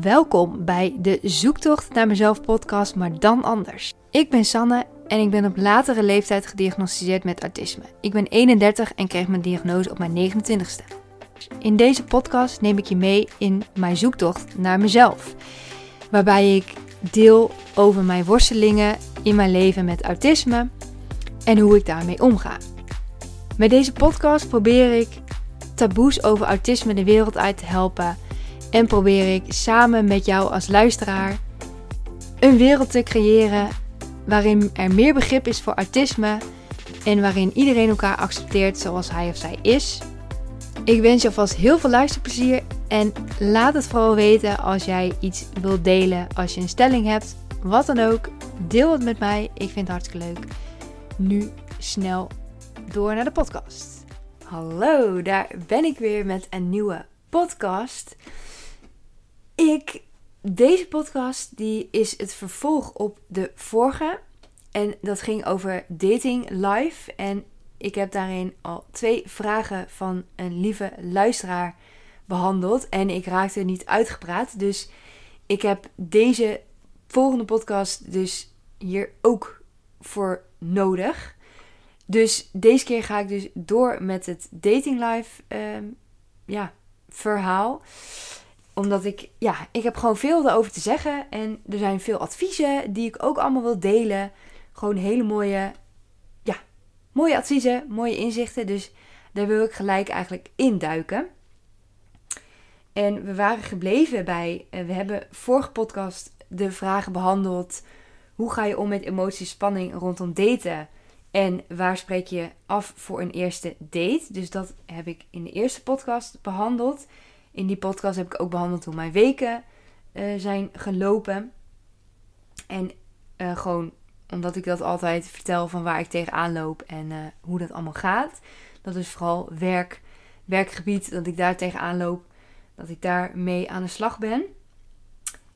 Welkom bij de Zoektocht naar mezelf podcast, maar dan anders. Ik ben Sanne en ik ben op latere leeftijd gediagnosticeerd met autisme. Ik ben 31 en kreeg mijn diagnose op mijn 29ste. In deze podcast neem ik je mee in mijn zoektocht naar mezelf, waarbij ik deel over mijn worstelingen in mijn leven met autisme en hoe ik daarmee omga. Met deze podcast probeer ik taboes over autisme de wereld uit te helpen en probeer ik samen met jou als luisteraar een wereld te creëren waarin er meer begrip is voor autisme en waarin iedereen elkaar accepteert zoals hij of zij is. Ik wens je alvast heel veel luisterplezier en laat het vooral weten als jij iets wilt delen, als je een stelling hebt, wat dan ook. Deel het met mij, ik vind het hartstikke leuk. Nu snel door naar de podcast. Hallo, daar ben ik weer met een nieuwe podcast. Ik, deze podcast die is het vervolg op de vorige. En dat ging over dating live. En ik heb daarin al twee vragen van een lieve luisteraar behandeld. En ik raakte niet uitgepraat. Dus ik heb deze volgende podcast dus hier ook voor nodig. Dus deze keer ga ik dus door met het dating live ehm, ja, verhaal omdat ik, ja, ik heb gewoon veel erover te zeggen. En er zijn veel adviezen die ik ook allemaal wil delen. Gewoon hele mooie, ja, mooie adviezen, mooie inzichten. Dus daar wil ik gelijk eigenlijk induiken. En we waren gebleven bij, eh, we hebben vorige podcast de vragen behandeld. Hoe ga je om met emoties, spanning rondom daten? En waar spreek je af voor een eerste date? Dus dat heb ik in de eerste podcast behandeld. In die podcast heb ik ook behandeld hoe mijn weken uh, zijn gelopen. En uh, gewoon omdat ik dat altijd vertel van waar ik tegenaan loop en uh, hoe dat allemaal gaat. Dat is vooral werk, werkgebied, dat ik daar tegenaan loop. Dat ik daar mee aan de slag ben.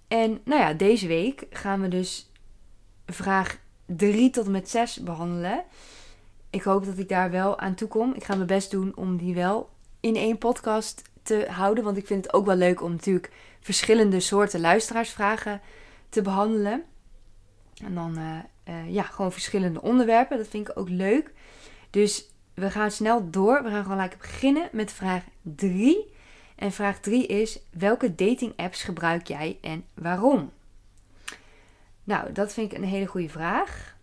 En nou ja, deze week gaan we dus vraag 3 tot en met 6 behandelen. Ik hoop dat ik daar wel aan toe kom. Ik ga mijn best doen om die wel in één podcast te houden. Want ik vind het ook wel leuk om natuurlijk verschillende soorten luisteraarsvragen te behandelen. En dan uh, uh, ja, gewoon verschillende onderwerpen. Dat vind ik ook leuk. Dus we gaan snel door. We gaan gewoon lekker beginnen met vraag 3. En vraag 3 is: welke dating apps gebruik jij en waarom? Nou, dat vind ik een hele goede vraag.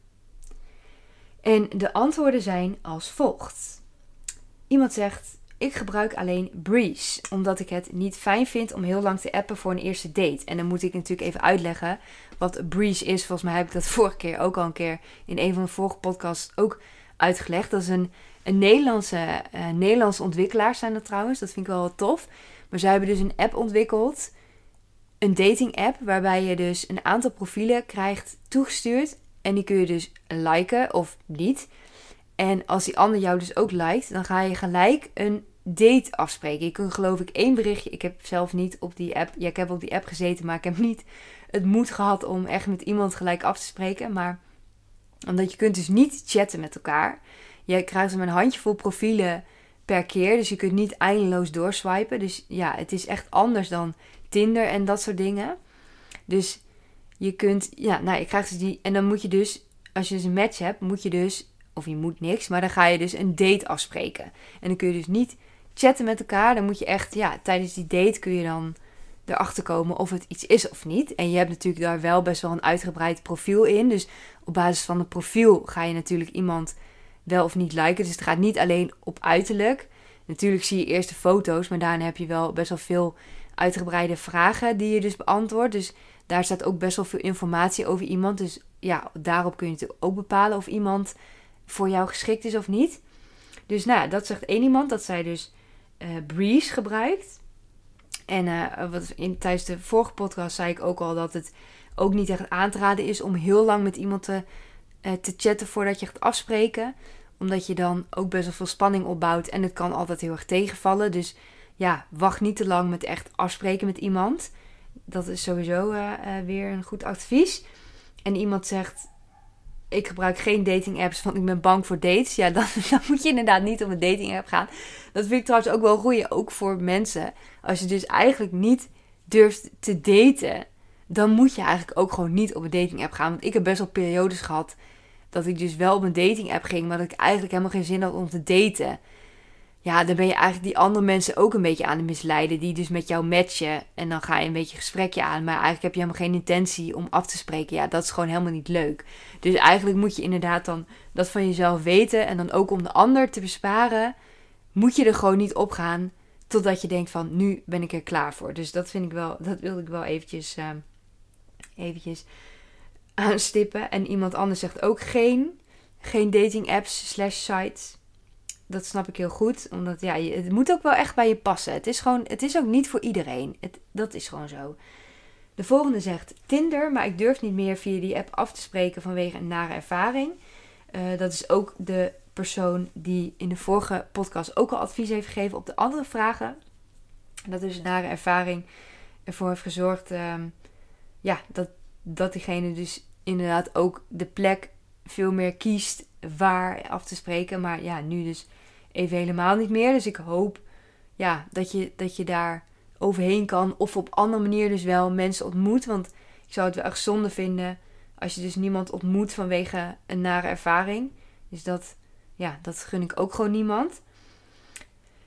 En de antwoorden zijn als volgt. Iemand zegt: ik gebruik alleen Breeze, omdat ik het niet fijn vind om heel lang te appen voor een eerste date. En dan moet ik natuurlijk even uitleggen wat Breeze is. Volgens mij heb ik dat vorige keer ook al een keer in een van de vorige podcasts ook uitgelegd. Dat is een, een Nederlandse, uh, Nederlandse ontwikkelaar zijn dat trouwens. Dat vind ik wel tof. Maar zij hebben dus een app ontwikkeld. Een dating app waarbij je dus een aantal profielen krijgt toegestuurd. En die kun je dus liken of niet. En als die ander jou dus ook liked, dan ga je gelijk een date afspreken. Je kunt geloof ik één berichtje. Ik heb zelf niet op die app. Ja, ik heb op die app gezeten, maar ik heb niet het moed gehad om echt met iemand gelijk af te spreken. Maar omdat je kunt dus niet chatten met elkaar. Je krijgt een handjevol profielen per keer. Dus je kunt niet eindeloos doorswipen. Dus ja, het is echt anders dan Tinder en dat soort dingen. Dus je kunt, ja, nou, je krijgt dus die. En dan moet je dus, als je dus een match hebt, moet je dus, of je moet niks, maar dan ga je dus een date afspreken. En dan kun je dus niet chatten met elkaar. Dan moet je echt, ja, tijdens die date kun je dan erachter komen of het iets is of niet. En je hebt natuurlijk daar wel best wel een uitgebreid profiel in. Dus op basis van het profiel ga je natuurlijk iemand wel of niet liken. Dus het gaat niet alleen op uiterlijk. Natuurlijk zie je eerst de foto's, maar daarna heb je wel best wel veel uitgebreide vragen die je dus beantwoordt. Dus daar staat ook best wel veel informatie over iemand. Dus ja, daarop kun je natuurlijk ook bepalen of iemand voor jou geschikt is of niet. Dus nou, dat zegt één iemand dat zij dus Breeze gebruikt. En uh, wat in, tijdens de vorige podcast zei ik ook al dat het ook niet echt aan te raden is om heel lang met iemand te, uh, te chatten voordat je gaat afspreken. Omdat je dan ook best wel veel spanning opbouwt en het kan altijd heel erg tegenvallen. Dus ja, wacht niet te lang met echt afspreken met iemand. Dat is sowieso weer een goed advies. En iemand zegt: Ik gebruik geen dating apps, want ik ben bang voor dates. Ja, dan, dan moet je inderdaad niet op een dating app gaan. Dat vind ik trouwens ook wel goed, ook voor mensen. Als je dus eigenlijk niet durft te daten, dan moet je eigenlijk ook gewoon niet op een dating app gaan. Want ik heb best wel periodes gehad dat ik dus wel op een dating app ging, maar dat ik eigenlijk helemaal geen zin had om te daten. Ja, dan ben je eigenlijk die andere mensen ook een beetje aan het misleiden. Die dus met jou matchen. En dan ga je een beetje gesprekje aan. Maar eigenlijk heb je helemaal geen intentie om af te spreken. Ja, dat is gewoon helemaal niet leuk. Dus eigenlijk moet je inderdaad dan dat van jezelf weten. En dan ook om de ander te besparen. Moet je er gewoon niet op gaan. Totdat je denkt van nu ben ik er klaar voor. Dus dat vind ik wel. Dat wilde ik wel eventjes. Uh, eventjes aanstippen. En iemand anders zegt ook geen, geen dating apps slash sites. Dat snap ik heel goed. Omdat ja, het moet ook wel echt bij je passen. Het is gewoon, het is ook niet voor iedereen. Het, dat is gewoon zo. De volgende zegt Tinder, maar ik durf niet meer via die app af te spreken vanwege een nare ervaring. Uh, dat is ook de persoon die in de vorige podcast ook al advies heeft gegeven op de andere vragen. Dat is een nare ervaring ervoor heeft gezorgd um, ja, dat, dat diegene dus inderdaad ook de plek veel meer kiest waar af te spreken. Maar ja, nu dus even helemaal niet meer. Dus ik hoop ja, dat, je, dat je daar overheen kan. Of op andere manier dus wel mensen ontmoet. Want ik zou het wel echt zonde vinden als je dus niemand ontmoet vanwege een nare ervaring. Dus dat, ja, dat gun ik ook gewoon niemand.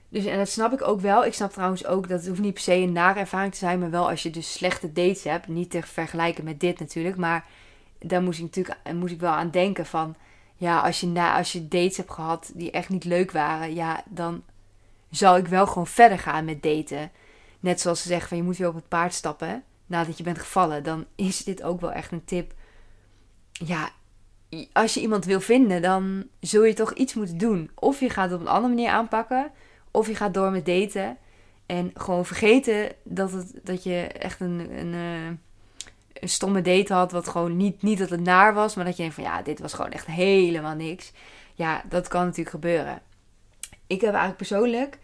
Dus en dat snap ik ook wel. Ik snap trouwens ook dat het hoeft niet per se een nare ervaring te zijn, maar wel als je dus slechte dates hebt. Niet te vergelijken met dit natuurlijk, maar daar moest ik natuurlijk moest ik wel aan denken van, ja, als je, na, als je dates hebt gehad die echt niet leuk waren, ja, dan zal ik wel gewoon verder gaan met daten. Net zoals ze zeggen van je moet weer op het paard stappen nadat je bent gevallen. Dan is dit ook wel echt een tip. Ja, als je iemand wil vinden, dan zul je toch iets moeten doen. Of je gaat het op een andere manier aanpakken. Of je gaat door met daten. En gewoon vergeten dat, het, dat je echt een, een, eh, een stomme date had. Wat gewoon niet, niet dat het naar was. Maar dat je denkt van ja, dit was gewoon echt helemaal niks. Ja, dat kan natuurlijk gebeuren. Ik heb eigenlijk persoonlijk.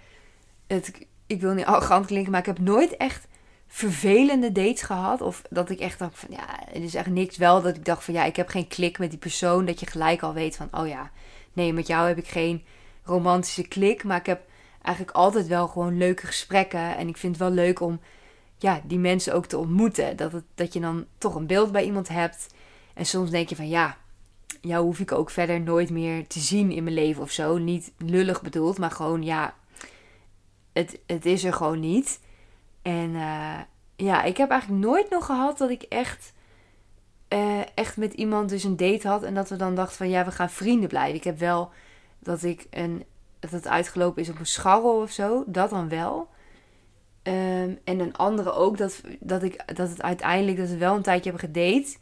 Het, ik wil niet arrogant klinken, maar ik heb nooit echt vervelende dates gehad. Of dat ik echt dacht van ja, het is echt niks. Wel dat ik dacht van ja, ik heb geen klik met die persoon. Dat je gelijk al weet van oh ja, nee, met jou heb ik geen romantische klik. Maar ik heb eigenlijk altijd wel gewoon leuke gesprekken. En ik vind het wel leuk om ja, die mensen ook te ontmoeten. Dat, het, dat je dan toch een beeld bij iemand hebt. En soms denk je van ja, jou hoef ik ook verder nooit meer te zien in mijn leven of zo. Niet lullig bedoeld, maar gewoon ja, het, het is er gewoon niet. En uh, ja, ik heb eigenlijk nooit nog gehad dat ik echt, uh, echt met iemand dus een date had. En dat we dan dachten van ja, we gaan vrienden blijven. Ik heb wel dat ik een, dat het uitgelopen is op een scharrel of zo. Dat dan wel. Um, en een andere ook, dat, dat, ik, dat het uiteindelijk dat we wel een tijdje hebben gedate.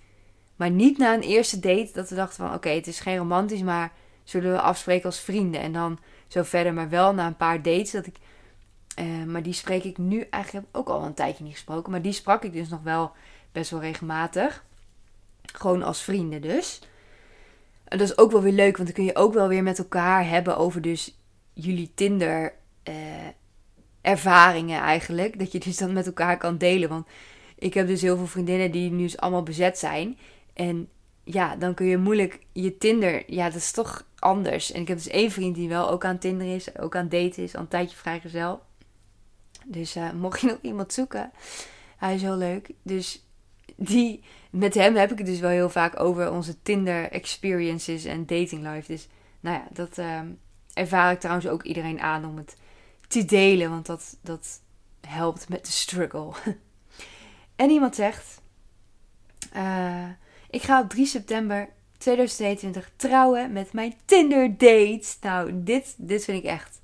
Maar niet na een eerste date dat we dachten van oké, het is geen romantisch, maar zullen we afspreken als vrienden. En dan zo verder, maar wel na een paar dates dat ik... Uh, maar die spreek ik nu eigenlijk ook al een tijdje niet gesproken. Maar die sprak ik dus nog wel best wel regelmatig. Gewoon als vrienden dus. Dat is ook wel weer leuk, want dan kun je ook wel weer met elkaar hebben over dus jullie Tinder uh, ervaringen eigenlijk. Dat je dus dan met elkaar kan delen. Want ik heb dus heel veel vriendinnen die nu dus allemaal bezet zijn. En ja, dan kun je moeilijk je Tinder. Ja, dat is toch anders. En ik heb dus één vriend die wel ook aan Tinder is. Ook aan daten is. Al een tijdje vrijgezel. Dus uh, mocht je nog iemand zoeken. Hij is heel leuk. Dus die, met hem heb ik het dus wel heel vaak over onze Tinder experiences en dating life. Dus nou ja, dat uh, ervaar ik trouwens ook iedereen aan om het te delen. Want dat, dat helpt met de struggle. en iemand zegt: uh, Ik ga op 3 september 2022 trouwen met mijn Tinder date. Nou, dit, dit vind ik echt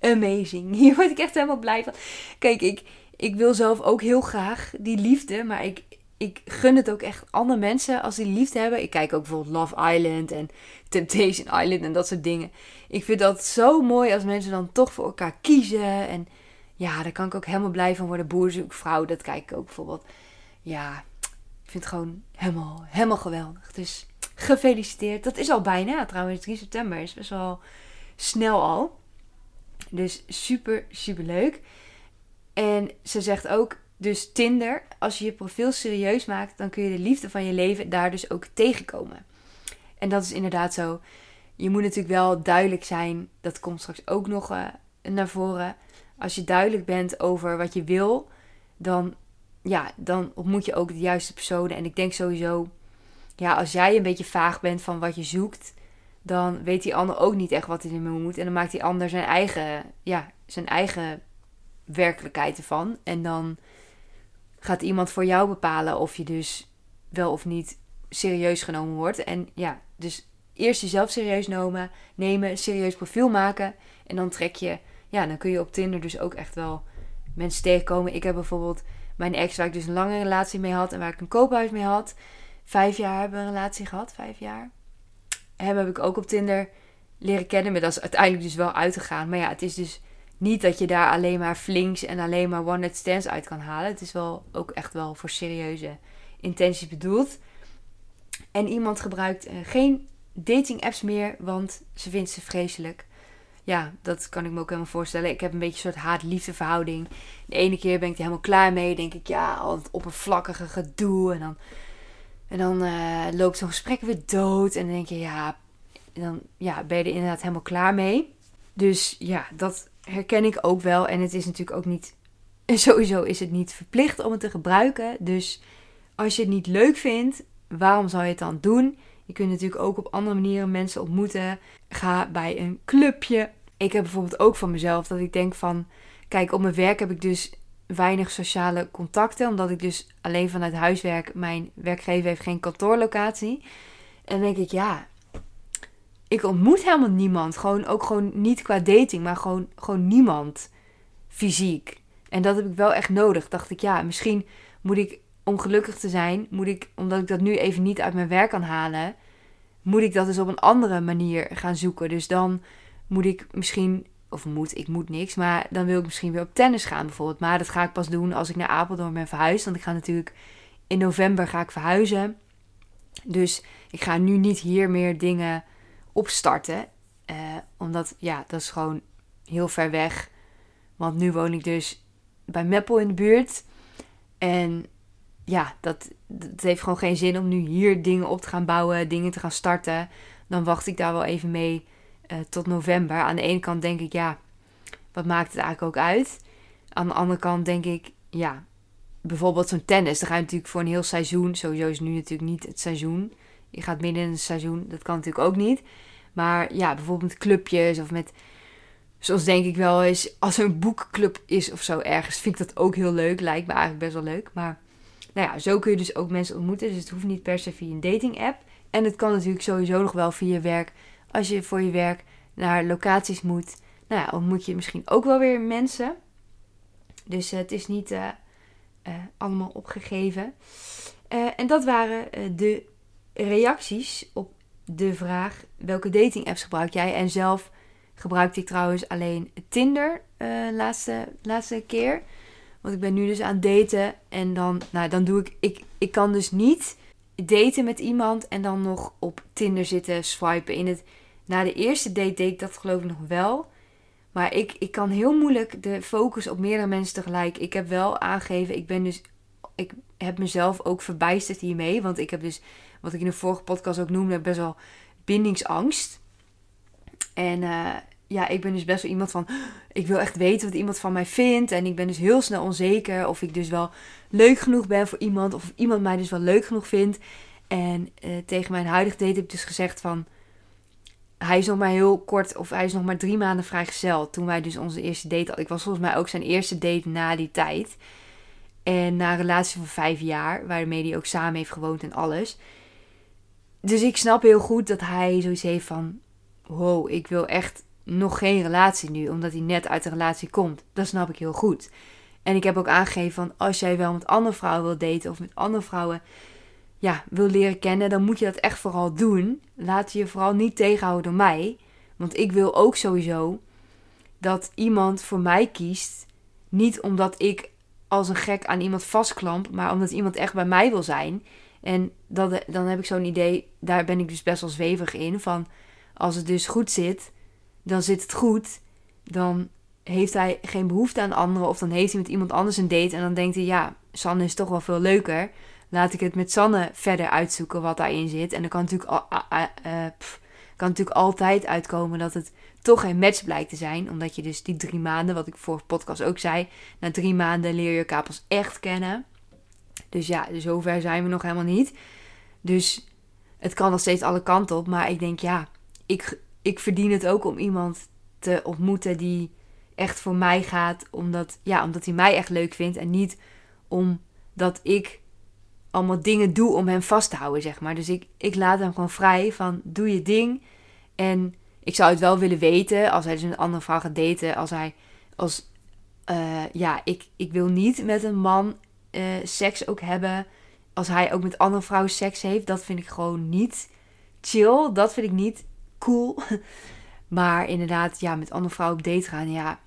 amazing. Hier word ik echt helemaal blij van. Kijk, ik, ik wil zelf ook heel graag die liefde. Maar ik, ik gun het ook echt andere mensen als die liefde hebben. Ik kijk ook bijvoorbeeld Love Island en Temptation Island en dat soort dingen. Ik vind dat zo mooi als mensen dan toch voor elkaar kiezen. En ja, daar kan ik ook helemaal blij van worden. Boerzoekvrouw, dat kijk ik ook bijvoorbeeld. Ja, ik vind het gewoon helemaal, helemaal geweldig. Dus gefeliciteerd. Dat is al bijna trouwens, 3 september is best wel snel al. Dus super, super leuk. En ze zegt ook, dus Tinder, als je je profiel serieus maakt, dan kun je de liefde van je leven daar dus ook tegenkomen. En dat is inderdaad zo. Je moet natuurlijk wel duidelijk zijn, dat komt straks ook nog uh, naar voren. Als je duidelijk bent over wat je wil, dan ja, dan ontmoet je ook de juiste personen. En ik denk sowieso, ja, als jij een beetje vaag bent van wat je zoekt, dan weet die ander ook niet echt wat hij ermee moet. En dan maakt die ander zijn eigen, ja, zijn eigen werkelijkheid ervan. En dan gaat iemand voor jou bepalen of je dus wel of niet serieus genomen wordt. En ja, dus eerst jezelf serieus nemen, nemen serieus profiel maken. En dan trek je, ja, dan kun je op Tinder dus ook echt wel mensen tegenkomen. Ik heb bijvoorbeeld mijn ex, waar ik dus een lange relatie mee had en waar ik een koophuis mee had. Vijf jaar hebben we een relatie gehad, vijf jaar. Hem heb ik ook op Tinder leren kennen, maar dat is uiteindelijk dus wel uitgegaan. Maar ja, het is dus niet dat je daar alleen maar flinks en alleen maar one-night stands uit kan halen. Het is wel ook echt wel voor serieuze intenties bedoeld. En iemand gebruikt uh, geen dating apps meer, want ze vindt ze vreselijk. Ja, dat kan ik me ook helemaal voorstellen. Ik heb een beetje een soort haat-liefde verhouding. De ene keer ben ik er helemaal klaar mee. Denk ik, ja, al het oppervlakkige gedoe. En dan, en dan uh, loopt zo'n gesprek weer dood. En dan denk je, ja, dan ja, ben je er inderdaad helemaal klaar mee. Dus ja, dat herken ik ook wel. En het is natuurlijk ook niet. Sowieso is het niet verplicht om het te gebruiken. Dus als je het niet leuk vindt, waarom zou je het dan doen? Je kunt natuurlijk ook op andere manieren mensen ontmoeten. Ga bij een clubje. Ik heb bijvoorbeeld ook van mezelf dat ik denk van... Kijk, op mijn werk heb ik dus weinig sociale contacten. Omdat ik dus alleen vanuit huis werk. Mijn werkgever heeft geen kantoorlocatie. En dan denk ik, ja... Ik ontmoet helemaal niemand. Gewoon, ook gewoon niet qua dating, maar gewoon, gewoon niemand fysiek. En dat heb ik wel echt nodig. Dacht ik, ja, misschien moet ik om gelukkig te zijn, moet ik, omdat ik dat nu even niet uit mijn werk kan halen, moet ik dat dus op een andere manier gaan zoeken. Dus dan moet ik misschien, of moet, ik moet niks, maar dan wil ik misschien weer op tennis gaan bijvoorbeeld. Maar dat ga ik pas doen als ik naar Apeldoorn ben verhuisd. Want ik ga natuurlijk in november ga ik verhuizen. Dus ik ga nu niet hier meer dingen opstarten. Uh, omdat, ja, dat is gewoon heel ver weg. Want nu woon ik dus bij Meppel in de buurt. En ja, dat, dat heeft gewoon geen zin om nu hier dingen op te gaan bouwen, dingen te gaan starten. Dan wacht ik daar wel even mee uh, tot november. Aan de ene kant denk ik, ja, wat maakt het eigenlijk ook uit? Aan de andere kant denk ik, ja, bijvoorbeeld zo'n tennis. Dan ga je natuurlijk voor een heel seizoen. Sowieso is nu natuurlijk niet het seizoen. Je gaat midden in het seizoen. Dat kan natuurlijk ook niet. Maar ja, bijvoorbeeld met clubjes of met. Zoals denk ik wel eens, als er een boekclub is of zo ergens, vind ik dat ook heel leuk. Lijkt me eigenlijk best wel leuk. Maar nou ja, zo kun je dus ook mensen ontmoeten. Dus het hoeft niet per se via een dating app. En het kan natuurlijk sowieso nog wel via je werk. Als je voor je werk naar locaties moet, nou ja, ontmoet je misschien ook wel weer mensen. Dus uh, het is niet uh, uh, allemaal opgegeven. en dat waren de reacties op de vraag: welke dating apps gebruik jij? En zelf gebruikte ik trouwens alleen Tinder laatste, laatste keer. Want ik ben nu dus aan daten. En dan, nou, dan doe ik, ik. Ik kan dus niet daten met iemand en dan nog op Tinder zitten swipen. In het, na de eerste date deed ik dat geloof ik nog wel. Maar ik, ik kan heel moeilijk de focus op meerdere mensen tegelijk. Ik heb wel aangegeven, ik ben dus. Ik heb mezelf ook verbijsterd hiermee. Want ik heb dus, wat ik in de vorige podcast ook noemde, best wel bindingsangst. En uh, ja, ik ben dus best wel iemand van. Ik wil echt weten wat iemand van mij vindt. En ik ben dus heel snel onzeker of ik dus wel leuk genoeg ben voor iemand. Of iemand mij dus wel leuk genoeg vindt. En uh, tegen mijn huidige date heb ik dus gezegd van. Hij is nog maar heel kort, of hij is nog maar drie maanden vrijgezel. Toen wij dus onze eerste date hadden. Ik was volgens mij ook zijn eerste date na die tijd. En na een relatie van vijf jaar, waarmee hij ook samen heeft gewoond en alles. Dus ik snap heel goed dat hij zoiets heeft van: wow, ik wil echt nog geen relatie nu, omdat hij net uit de relatie komt. Dat snap ik heel goed. En ik heb ook aangegeven van als jij wel met andere vrouwen wil daten of met andere vrouwen ja, wil leren kennen, dan moet je dat echt vooral doen. Laat je vooral niet tegenhouden door mij. Want ik wil ook sowieso dat iemand voor mij kiest. Niet omdat ik als een gek aan iemand vastklamp, maar omdat iemand echt bij mij wil zijn. En dat, dan heb ik zo'n idee, daar ben ik dus best wel zweverig in. Van als het dus goed zit, dan zit het goed. Dan heeft hij geen behoefte aan anderen. Of dan heeft hij met iemand anders een date. En dan denkt hij, ja, Sanne is toch wel veel leuker. Laat ik het met Sanne verder uitzoeken wat daarin zit. En dan kan natuurlijk, uh, kan natuurlijk altijd uitkomen dat het toch geen match blijkt te zijn. Omdat je dus die drie maanden, wat ik voor podcast ook zei. Na drie maanden leer je elkaar pas echt kennen. Dus ja, zover zijn we nog helemaal niet. Dus het kan nog steeds alle kanten op. Maar ik denk, ja, ik, ik verdien het ook om iemand te ontmoeten die echt voor mij gaat. Omdat, ja, omdat hij mij echt leuk vindt. En niet omdat ik allemaal dingen doe om hem vast te houden, zeg maar. Dus ik, ik laat hem gewoon vrij van doe je ding. En ik zou het wel willen weten als hij dus een andere vrouw gaat daten. Als hij, als, uh, ja, ik, ik wil niet met een man uh, seks ook hebben. Als hij ook met andere vrouwen seks heeft. Dat vind ik gewoon niet chill. Dat vind ik niet cool. Maar inderdaad, ja, met andere vrouwen op date gaan, ja,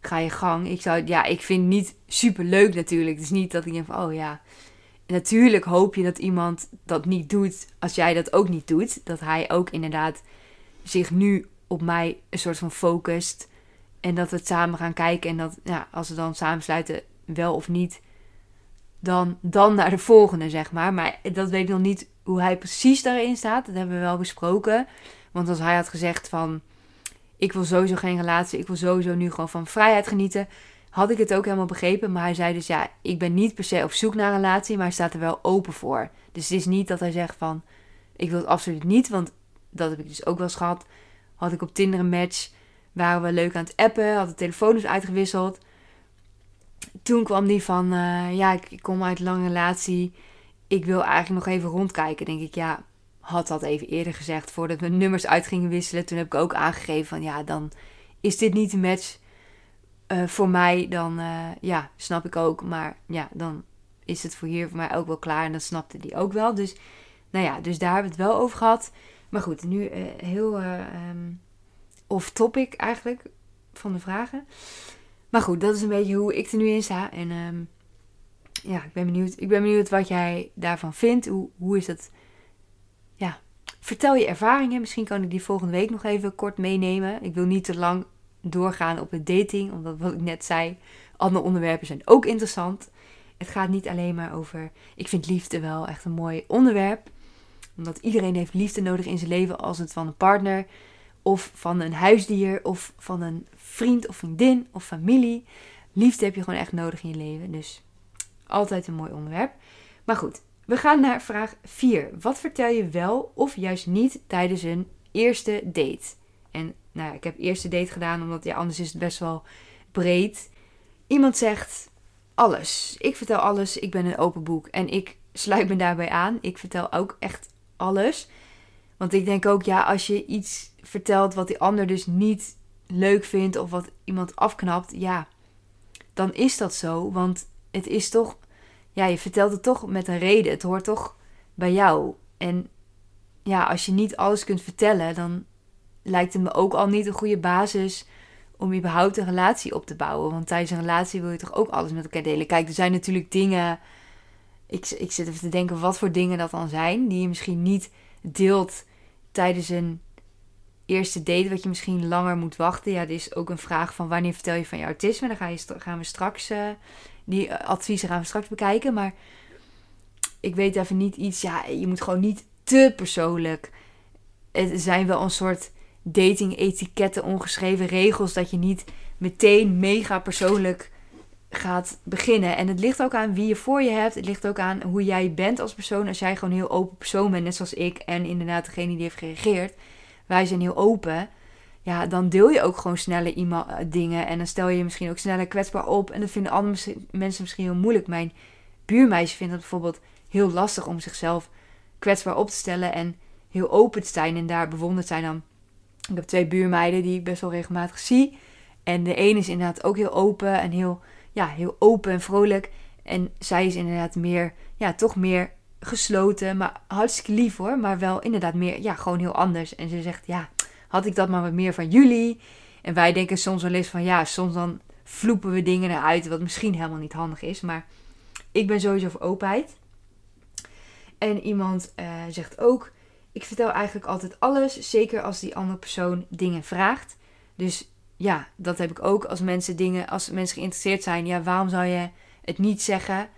ga je gang. Ik zou, ja, ik vind het niet super leuk natuurlijk. Het is niet dat ik denk van, oh ja. Natuurlijk hoop je dat iemand dat niet doet als jij dat ook niet doet. Dat hij ook inderdaad zich nu op mij een soort van focust. En dat we het samen gaan kijken. En dat ja, als we dan samensluiten, wel of niet, dan, dan naar de volgende, zeg maar. Maar dat weet ik nog niet hoe hij precies daarin staat. Dat hebben we wel besproken. Want als hij had gezegd van... Ik wil sowieso geen relatie. Ik wil sowieso nu gewoon van vrijheid genieten. Had ik het ook helemaal begrepen. Maar hij zei dus ja, ik ben niet per se op zoek naar een relatie. Maar hij staat er wel open voor. Dus het is niet dat hij zegt van... Ik wil het absoluut niet. Want dat heb ik dus ook wel eens gehad. Had ik op Tinder een match. Waren we leuk aan het appen. Had de telefoon dus uitgewisseld. Toen kwam die van... Uh, ja, ik, ik kom uit een lange relatie. Ik wil eigenlijk nog even rondkijken. Denk ik, ja had dat even eerder gezegd voordat we nummers uit gingen wisselen. Toen heb ik ook aangegeven van ja, dan is dit niet een match uh, voor mij. Dan uh, ja, snap ik ook. Maar ja, dan is het voor hier voor mij ook wel klaar. En dat snapte die ook wel. Dus nou ja, dus daar hebben we het wel over gehad. Maar goed, nu uh, heel um, off topic eigenlijk van de vragen. Maar goed, dat is een beetje hoe ik er nu in sta. En um, ja, ik ben benieuwd. Ik ben benieuwd wat jij daarvan vindt. Hoe, hoe is dat? Vertel je ervaringen. Misschien kan ik die volgende week nog even kort meenemen. Ik wil niet te lang doorgaan op de dating, omdat wat ik net zei, andere onderwerpen zijn ook interessant. Het gaat niet alleen maar over. Ik vind liefde wel echt een mooi onderwerp. Omdat iedereen heeft liefde nodig in zijn leven als het van een partner of van een huisdier of van een vriend of vriendin of familie. Liefde heb je gewoon echt nodig in je leven. Dus altijd een mooi onderwerp. Maar goed, we gaan naar vraag 4. Wat vertel je wel of juist niet tijdens een eerste date? En nou ja, ik heb eerste date gedaan omdat ja, anders is het best wel breed. Iemand zegt alles. Ik vertel alles. Ik ben een open boek en ik sluit me daarbij aan. Ik vertel ook echt alles. Want ik denk ook, ja, als je iets vertelt wat die ander dus niet leuk vindt of wat iemand afknapt, ja, dan is dat zo. Want het is toch ja, je vertelt het toch met een reden. Het hoort toch bij jou. En ja, als je niet alles kunt vertellen, dan lijkt het me ook al niet een goede basis om überhaupt een relatie op te bouwen. Want tijdens een relatie wil je toch ook alles met elkaar delen. Kijk, er zijn natuurlijk dingen. Ik, ik zit even te denken wat voor dingen dat dan zijn. Die je misschien niet deelt tijdens een eerste date. Wat je misschien langer moet wachten. Ja, dit is ook een vraag van wanneer vertel je van je autisme. Ga je, gaan we straks uh, die adviezen gaan we straks bekijken. Maar ik weet even niet iets. Ja, je moet gewoon niet te persoonlijk. Het zijn wel een soort dating-etiketten, ongeschreven regels. Dat je niet meteen mega persoonlijk gaat beginnen. En het ligt ook aan wie je voor je hebt. Het ligt ook aan hoe jij bent als persoon. Als jij gewoon een heel open persoon bent, net zoals ik. En inderdaad degene die heeft gereageerd. Wij zijn heel open ja, dan deel je ook gewoon sneller iemand, eh, dingen. En dan stel je je misschien ook sneller kwetsbaar op. En dat vinden andere mensen misschien heel moeilijk. Mijn buurmeisje vindt het bijvoorbeeld heel lastig om zichzelf kwetsbaar op te stellen. En heel open te zijn en daar bewonderd zijn dan. Ik heb twee buurmeiden die ik best wel regelmatig zie. En de ene is inderdaad ook heel open en heel, ja, heel open en vrolijk. En zij is inderdaad meer, ja, toch meer gesloten. Maar hartstikke lief hoor. Maar wel inderdaad meer, ja, gewoon heel anders. En ze zegt, ja, had ik dat maar wat meer van jullie? En wij denken soms wel eens van ja, soms dan vloepen we dingen eruit wat misschien helemaal niet handig is. Maar ik ben sowieso voor openheid. En iemand uh, zegt ook: Ik vertel eigenlijk altijd alles, zeker als die andere persoon dingen vraagt. Dus ja, dat heb ik ook. Als mensen dingen, als mensen geïnteresseerd zijn, ja, waarom zou je het niet zeggen?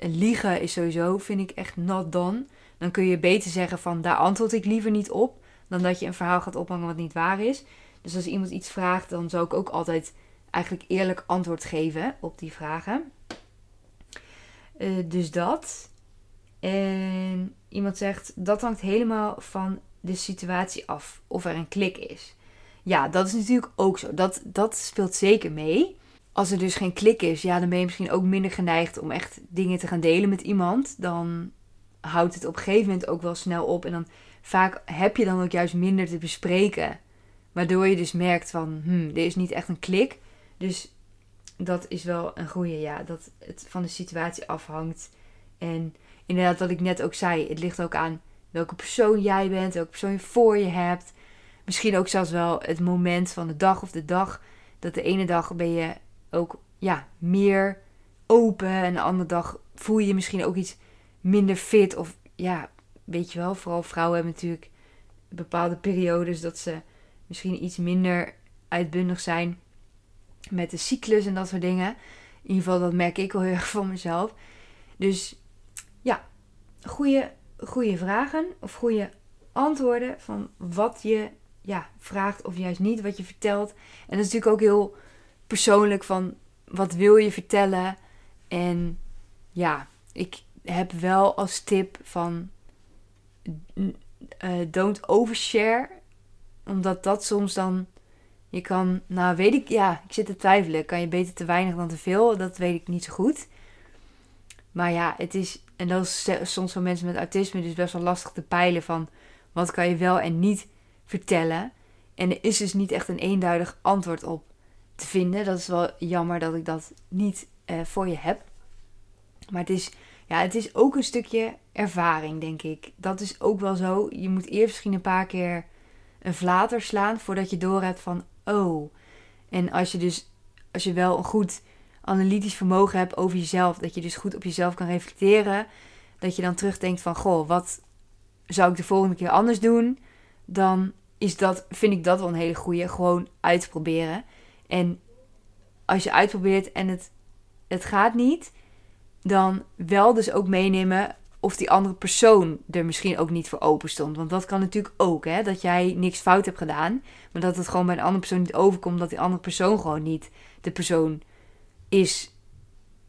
Liegen is sowieso, vind ik echt not done. Dan kun je beter zeggen van daar antwoord ik liever niet op dan dat je een verhaal gaat ophangen wat niet waar is. Dus als iemand iets vraagt, dan zou ik ook altijd eigenlijk eerlijk antwoord geven op die vragen. Eh, dus dat. En iemand zegt dat hangt helemaal van de situatie af of er een klik is. Ja, dat is natuurlijk ook zo. Dat, dat speelt zeker mee. Als er dus geen klik is, ja, dan ben je misschien ook minder geneigd om echt dingen te gaan delen met iemand. Dan houdt het op een gegeven moment ook wel snel op. En dan vaak heb je dan ook juist minder te bespreken. Waardoor je dus merkt van, hmm, er is niet echt een klik. Dus dat is wel een goede, ja. Dat het van de situatie afhangt. En inderdaad, wat ik net ook zei, het ligt ook aan welke persoon jij bent, welke persoon je voor je hebt. Misschien ook zelfs wel het moment van de dag of de dag. Dat de ene dag ben je ook ja, meer open en de andere dag voel je je misschien ook iets minder fit. Of ja, weet je wel, vooral vrouwen hebben natuurlijk bepaalde periodes dat ze misschien iets minder uitbundig zijn met de cyclus en dat soort dingen. In ieder geval, dat merk ik wel heel erg van mezelf. Dus ja, goede, goede vragen of goede antwoorden van wat je ja, vraagt of juist niet, wat je vertelt. En dat is natuurlijk ook heel persoonlijk van wat wil je vertellen. En ja, ik heb wel als tip van uh, don't overshare. Omdat dat soms dan. Je kan, nou weet ik, ja, ik zit te twijfelen. Kan je beter te weinig dan te veel? Dat weet ik niet zo goed. Maar ja, het is, en dat is soms voor mensen met autisme dus best wel lastig te peilen van wat kan je wel en niet vertellen. En er is dus niet echt een eenduidig antwoord op te vinden. Dat is wel jammer dat ik dat niet uh, voor je heb. Maar het is, ja, het is ook een stukje ervaring, denk ik. Dat is ook wel zo. Je moet eerst misschien een paar keer een vlater slaan voordat je door hebt van, oh. En als je dus, als je wel een goed analytisch vermogen hebt over jezelf, dat je dus goed op jezelf kan reflecteren, dat je dan terugdenkt van, goh, wat zou ik de volgende keer anders doen? Dan is dat, vind ik dat wel een hele goede, gewoon uitproberen. En als je uitprobeert en het, het gaat niet, dan wel dus ook meenemen of die andere persoon er misschien ook niet voor open stond. Want dat kan natuurlijk ook, hè? Dat jij niks fout hebt gedaan, maar dat het gewoon bij een andere persoon niet overkomt, dat die andere persoon gewoon niet de persoon is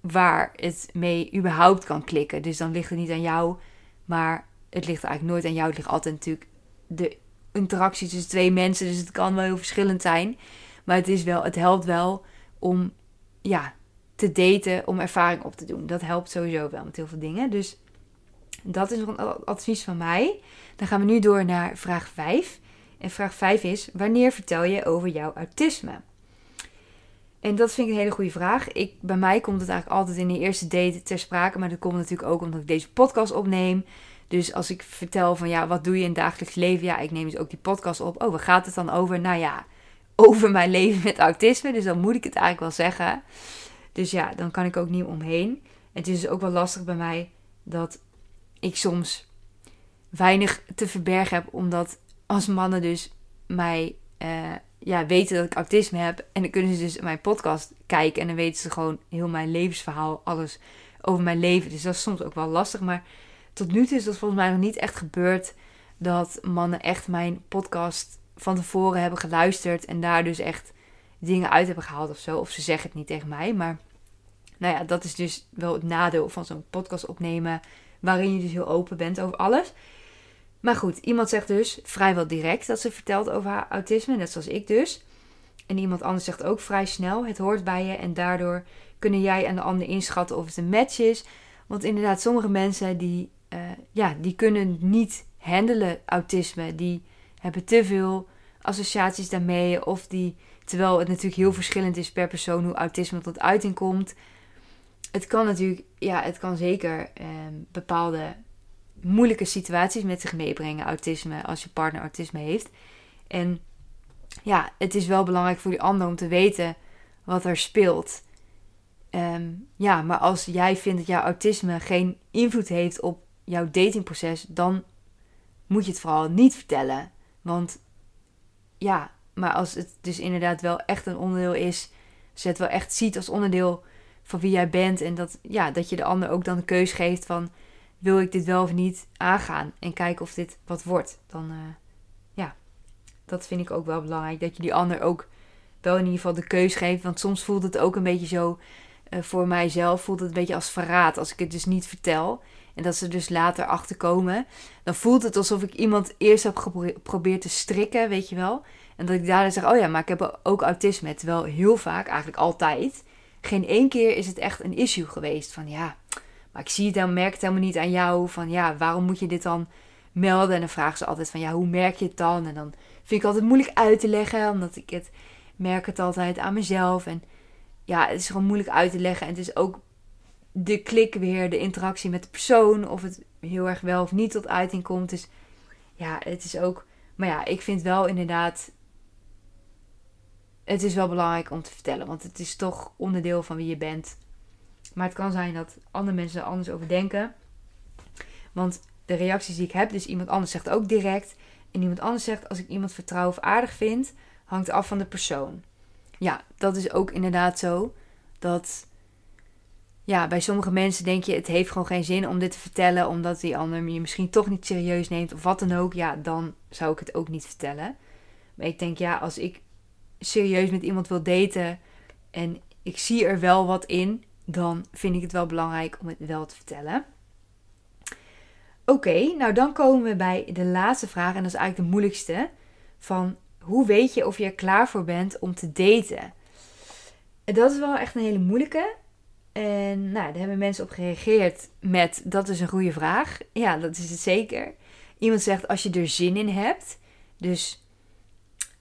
waar het mee überhaupt kan klikken. Dus dan ligt het niet aan jou, maar het ligt eigenlijk nooit aan jou. Het ligt altijd natuurlijk de interactie tussen twee mensen, dus het kan wel heel verschillend zijn. Maar het, is wel, het helpt wel om ja, te daten, om ervaring op te doen. Dat helpt sowieso wel met heel veel dingen. Dus dat is nog een advies van mij. Dan gaan we nu door naar vraag 5. En vraag 5 is: wanneer vertel je over jouw autisme? En dat vind ik een hele goede vraag. Ik, bij mij komt het eigenlijk altijd in de eerste date ter sprake. Maar dat komt natuurlijk ook omdat ik deze podcast opneem. Dus als ik vertel van ja, wat doe je in dagelijks leven? Ja, ik neem dus ook die podcast op. Oh, waar gaat het dan over? Nou ja, over mijn leven met autisme. Dus dan moet ik het eigenlijk wel zeggen. Dus ja, dan kan ik ook niet omheen. Het is dus ook wel lastig bij mij dat ik soms weinig te verbergen heb. Omdat als mannen dus mij uh, ja, weten dat ik autisme heb. En dan kunnen ze dus mijn podcast kijken. En dan weten ze gewoon heel mijn levensverhaal, alles over mijn leven. Dus dat is soms ook wel lastig. Maar tot nu toe is dat volgens mij nog niet echt gebeurd. Dat mannen echt mijn podcast van tevoren hebben geluisterd en daar dus echt dingen uit hebben gehaald of zo. Of ze zeggen het niet tegen mij. Maar nou ja, dat is dus wel het nadeel van zo'n podcast opnemen. Waarin je dus heel open bent over alles. Maar goed, iemand zegt dus vrijwel direct dat ze vertelt over haar autisme. Net zoals ik dus. En iemand anders zegt ook vrij snel: het hoort bij je. En daardoor kunnen jij en de ander inschatten of het een match is. Want inderdaad, sommige mensen die, uh, ja, die kunnen niet handelen autisme. Die hebben te veel associaties daarmee. Of die, terwijl het natuurlijk heel verschillend is per persoon hoe autisme tot uiting komt. Het kan natuurlijk, ja, het kan zeker eh, bepaalde moeilijke situaties met zich meebrengen, autisme, als je partner autisme heeft. En ja, het is wel belangrijk voor die ander om te weten wat er speelt. Ehm, ja, maar als jij vindt dat jouw autisme geen invloed heeft op jouw datingproces, dan moet je het vooral niet vertellen. Want ja, maar als het dus inderdaad wel echt een onderdeel is, ze het wel echt ziet als onderdeel van wie jij bent en dat, ja, dat je de ander ook dan de keus geeft van wil ik dit wel of niet aangaan en kijken of dit wat wordt, dan uh, ja, dat vind ik ook wel belangrijk dat je die ander ook wel in ieder geval de keus geeft, want soms voelt het ook een beetje zo uh, voor mijzelf voelt het een beetje als verraad als ik het dus niet vertel. En dat ze dus later achterkomen. Dan voelt het alsof ik iemand eerst heb geprobeerd te strikken, weet je wel. En dat ik daarna zeg, oh ja, maar ik heb ook autisme. Terwijl heel vaak, eigenlijk altijd, geen één keer is het echt een issue geweest. Van ja, maar ik zie het en merk het helemaal niet aan jou. Van ja, waarom moet je dit dan melden? En dan vragen ze altijd van ja, hoe merk je het dan? En dan vind ik altijd moeilijk uit te leggen, omdat ik het merk het altijd aan mezelf. En ja, het is gewoon moeilijk uit te leggen. En het is ook de klik weer, de interactie met de persoon. Of het heel erg wel of niet tot uiting komt. Dus ja, het is ook. Maar ja, ik vind wel inderdaad. Het is wel belangrijk om te vertellen. Want het is toch onderdeel van wie je bent. Maar het kan zijn dat andere mensen er anders over denken. Want de reacties die ik heb, dus iemand anders zegt ook direct. En iemand anders zegt, als ik iemand vertrouw of aardig vind, hangt af van de persoon. Ja, dat is ook inderdaad zo. Dat ja, bij sommige mensen denk je, het heeft gewoon geen zin om dit te vertellen, omdat die ander je misschien toch niet serieus neemt of wat dan ook. Ja, dan zou ik het ook niet vertellen. Maar ik denk, ja, als ik serieus met iemand wil daten en ik zie er wel wat in, dan vind ik het wel belangrijk om het wel te vertellen. Oké, nou dan komen we bij de laatste vraag. En dat is eigenlijk de moeilijkste. Van hoe weet je of je er klaar voor bent om te daten? Dat is wel echt een hele moeilijke. En nou, daar hebben mensen op gereageerd met dat is een goede vraag. Ja, dat is het zeker. Iemand zegt als je er zin in hebt. Dus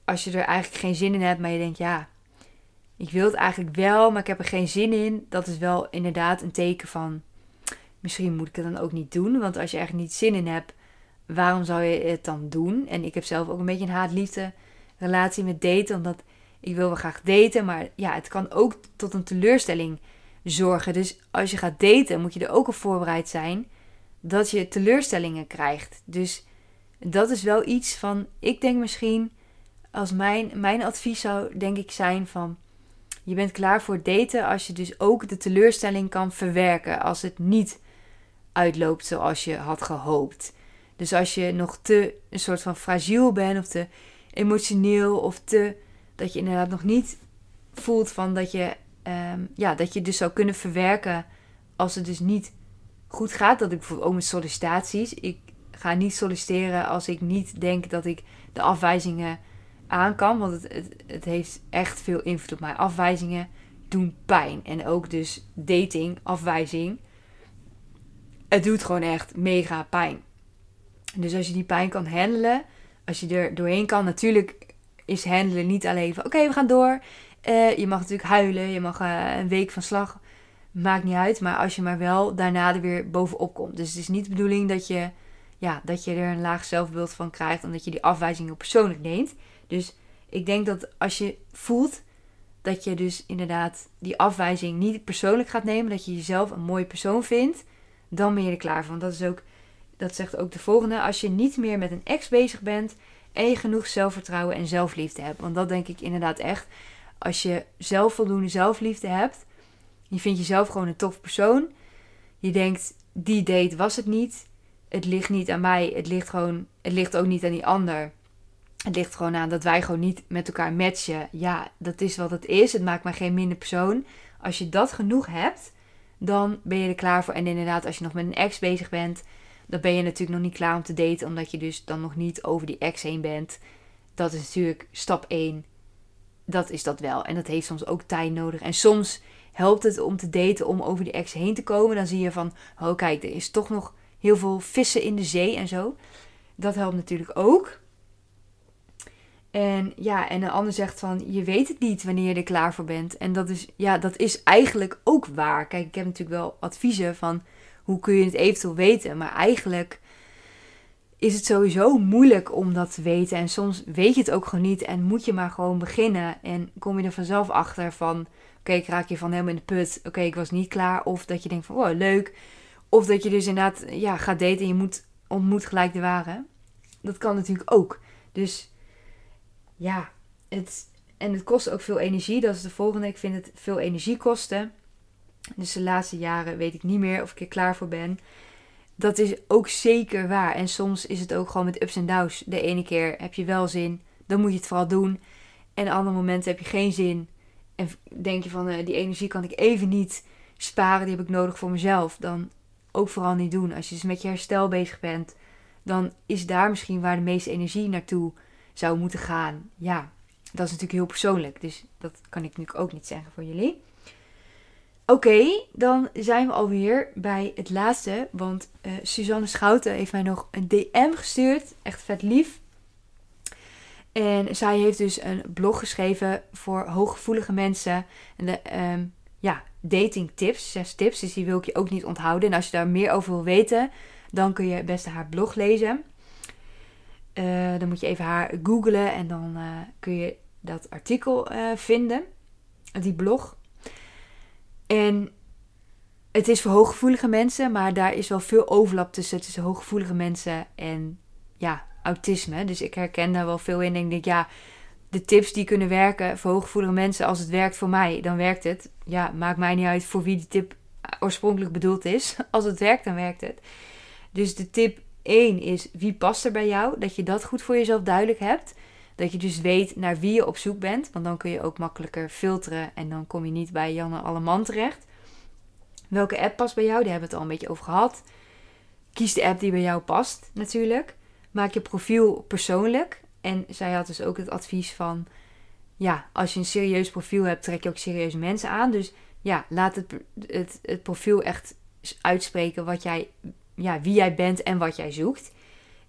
als je er eigenlijk geen zin in hebt, maar je denkt ja, ik wil het eigenlijk wel, maar ik heb er geen zin in. Dat is wel inderdaad een teken van misschien moet ik het dan ook niet doen. Want als je echt niet zin in hebt, waarom zou je het dan doen? En ik heb zelf ook een beetje een haat-liefde relatie met daten. Omdat ik wil wel graag daten, maar ja, het kan ook tot een teleurstelling zorgen. Dus als je gaat daten, moet je er ook op voorbereid zijn dat je teleurstellingen krijgt. Dus dat is wel iets van, ik denk misschien, als mijn, mijn advies zou denk ik zijn van, je bent klaar voor daten als je dus ook de teleurstelling kan verwerken als het niet uitloopt zoals je had gehoopt. Dus als je nog te een soort van fragiel bent of te emotioneel of te dat je inderdaad nog niet voelt van dat je Ehm, ja, dat je dus zou kunnen verwerken als het dus niet goed gaat. Dat ik bijvoorbeeld ook met sollicitaties. Ik ga niet solliciteren als ik niet denk dat ik de afwijzingen aan kan. Want het, het, het heeft echt veel invloed op mij. Afwijzingen doen pijn. En ook dus dating, afwijzing. Het doet gewoon echt mega pijn. Dus als je die pijn kan handelen, als je er doorheen kan, natuurlijk is handelen niet alleen van oké, we gaan door. Uh, je mag natuurlijk huilen, je mag uh, een week van slag, maakt niet uit. Maar als je maar wel daarna er weer bovenop komt. Dus het is niet de bedoeling dat je, ja, dat je er een laag zelfbeeld van krijgt. Omdat je die afwijzingen persoonlijk neemt. Dus ik denk dat als je voelt dat je dus inderdaad die afwijzing niet persoonlijk gaat nemen. Dat je jezelf een mooie persoon vindt. Dan ben je er klaar voor. Want dat is ook, dat zegt ook de volgende. Als je niet meer met een ex bezig bent. En je genoeg zelfvertrouwen en zelfliefde hebt. Want dat denk ik inderdaad echt als je zelf voldoende zelfliefde hebt, je vindt jezelf gewoon een tof persoon. Je denkt, die date was het niet. Het ligt niet aan mij. Het ligt gewoon, het ligt ook niet aan die ander. Het ligt gewoon aan dat wij gewoon niet met elkaar matchen. Ja, dat is wat het is. Het maakt mij geen minder persoon. Als je dat genoeg hebt, dan ben je er klaar voor. En inderdaad, als je nog met een ex bezig bent, dan ben je natuurlijk nog niet klaar om te daten, omdat je dus dan nog niet over die ex heen bent. Dat is natuurlijk stap 1 dat is dat wel. En dat heeft soms ook tijd nodig. En soms helpt het om te daten om over die ex heen te komen. Dan zie je van, oh kijk, er is toch nog heel veel vissen in de zee en zo. Dat helpt natuurlijk ook. En ja, en een ander zegt van, je weet het niet wanneer je er klaar voor bent. En dat is, ja, dat is eigenlijk ook waar. Kijk, ik heb natuurlijk wel adviezen van, hoe kun je het eventueel weten. Maar eigenlijk is het sowieso moeilijk om dat te weten. En soms weet je het ook gewoon niet en moet je maar gewoon beginnen. En kom je er vanzelf achter van, oké, ik raak je van helemaal in de put. Oké, ik was niet klaar. Of dat je denkt van, wow, leuk. Of dat je dus inderdaad ja, gaat daten en je moet, ontmoet gelijk de ware. Dat kan natuurlijk ook. Dus ja, het, en het kost ook veel energie. Dat is de volgende. Ik vind het veel energie kosten. Dus de laatste jaren weet ik niet meer of ik er klaar voor ben dat is ook zeker waar. En soms is het ook gewoon met ups en downs. De ene keer heb je wel zin, dan moet je het vooral doen. En andere momenten heb je geen zin. en denk je van eh, die energie kan ik even niet sparen, die heb ik nodig voor mezelf. Dan ook vooral niet doen. Als je dus met je herstel bezig bent, dan is daar misschien waar de meeste energie naartoe zou moeten gaan. Ja, dat is natuurlijk heel persoonlijk. Dus dat kan ik natuurlijk ook niet zeggen voor jullie. Oké, dan zijn we alweer bij het laatste. Want uh, Suzanne Schouten heeft mij nog een DM gestuurd. Echt vet lief. En zij heeft dus een blog geschreven voor hooggevoelige mensen. En de um, ja, dating tips, zes tips. Dus die wil ik je ook niet onthouden. En als je daar meer over wil weten, dan kun je best haar blog lezen. Uh, dan moet je even haar googlen en dan uh, kun je dat artikel uh, vinden. Die blog. En het is voor hooggevoelige mensen, maar daar is wel veel overlap tussen, hooggevoelige mensen en ja, autisme. Dus ik herken daar wel veel in. En ik denk, ja, de tips die kunnen werken voor hooggevoelige mensen, als het werkt voor mij, dan werkt het. Ja, maakt mij niet uit voor wie die tip oorspronkelijk bedoeld is. Als het werkt, dan werkt het. Dus de tip 1 is wie past er bij jou? Dat je dat goed voor jezelf duidelijk hebt. Dat je dus weet naar wie je op zoek bent. Want dan kun je ook makkelijker filteren. En dan kom je niet bij Janne Alleman terecht. Welke app past bij jou? Daar hebben we het al een beetje over gehad. Kies de app die bij jou past natuurlijk. Maak je profiel persoonlijk. En zij had dus ook het advies van... Ja, als je een serieus profiel hebt, trek je ook serieuze mensen aan. Dus ja, laat het, het, het profiel echt uitspreken wat jij, ja, wie jij bent en wat jij zoekt.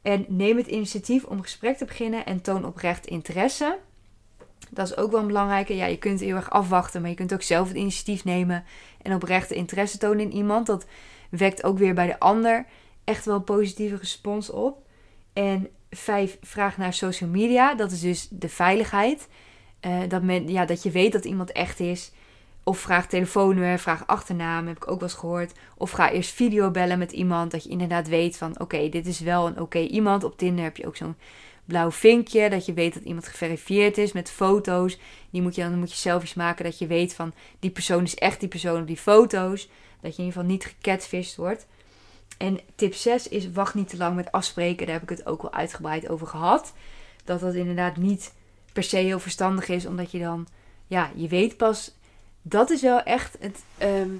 En neem het initiatief om gesprek te beginnen en toon oprecht interesse. Dat is ook wel een belangrijke. Ja, je kunt heel erg afwachten, maar je kunt ook zelf het initiatief nemen en oprechte interesse tonen in iemand. Dat wekt ook weer bij de ander echt wel een positieve respons op. En vijf, vraag naar social media. Dat is dus de veiligheid. Uh, dat, men, ja, dat je weet dat iemand echt is. Of vraag telefoonnummer, vraag achternaam, heb ik ook wel eens gehoord. Of ga eerst video bellen met iemand, dat je inderdaad weet van... oké, dit is wel een oké iemand. Op Tinder heb je ook zo'n blauw vinkje, dat je weet dat iemand geverifieerd is met foto's. Die moet je, dan moet je selfies maken, dat je weet van... die persoon is echt die persoon op die foto's. Dat je in ieder geval niet gecatfished wordt. En tip 6 is wacht niet te lang met afspreken. Daar heb ik het ook wel uitgebreid over gehad. Dat dat inderdaad niet per se heel verstandig is, omdat je dan... Ja, je weet pas dat is wel echt het, ehm,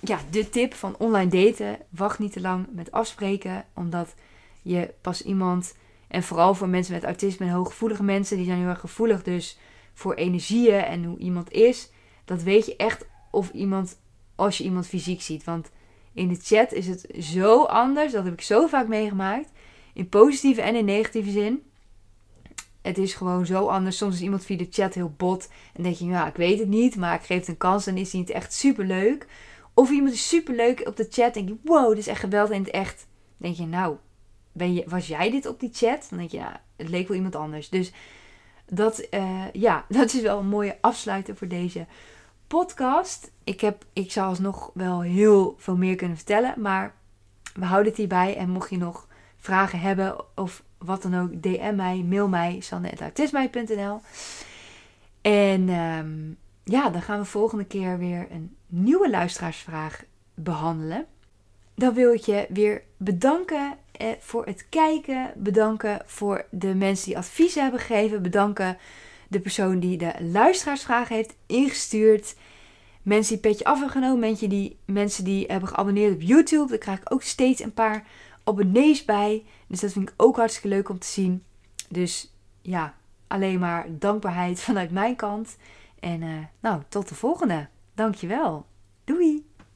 ja, de tip van online daten. Wacht niet te lang met afspreken, omdat je pas iemand, en vooral voor mensen met autisme en hooggevoelige mensen, die zijn heel erg gevoelig dus voor energieën en hoe iemand is. Dat weet je echt of iemand, als je iemand fysiek ziet. Want in de chat is het zo anders, dat heb ik zo vaak meegemaakt. In positieve en in negatieve zin het is gewoon zo anders. Soms is iemand via de chat heel bot. En denk je, ja, ik weet het niet, maar ik geef het een kans. En is hij niet echt super leuk. Of iemand is super leuk op de chat. Denk je, wow, dit is echt geweldig in het echt. denk je, nou, ben je, was jij dit op die chat? Dan denk je, ja, het leek wel iemand anders. Dus dat, uh, ja, dat is wel een mooie afsluiter voor deze podcast. Ik, heb, ik zou alsnog wel heel veel meer kunnen vertellen. Maar we houden het hierbij. En mocht je nog vragen hebben of wat dan ook, DM mij, mail mij, sanne.autismij.nl. En um, ja, dan gaan we volgende keer weer een nieuwe luisteraarsvraag behandelen. Dan wil ik je weer bedanken eh, voor het kijken. Bedanken voor de mensen die advies hebben gegeven. Bedanken de persoon die de luisteraarsvraag heeft ingestuurd. Mensen die petje af hebben genomen. Mensen die, mensen die hebben geabonneerd op YouTube. Daar krijg ik ook steeds een paar abonnees bij. Dus dat vind ik ook hartstikke leuk om te zien. Dus ja, alleen maar dankbaarheid vanuit mijn kant. En uh, nou, tot de volgende. Dankjewel. Doei!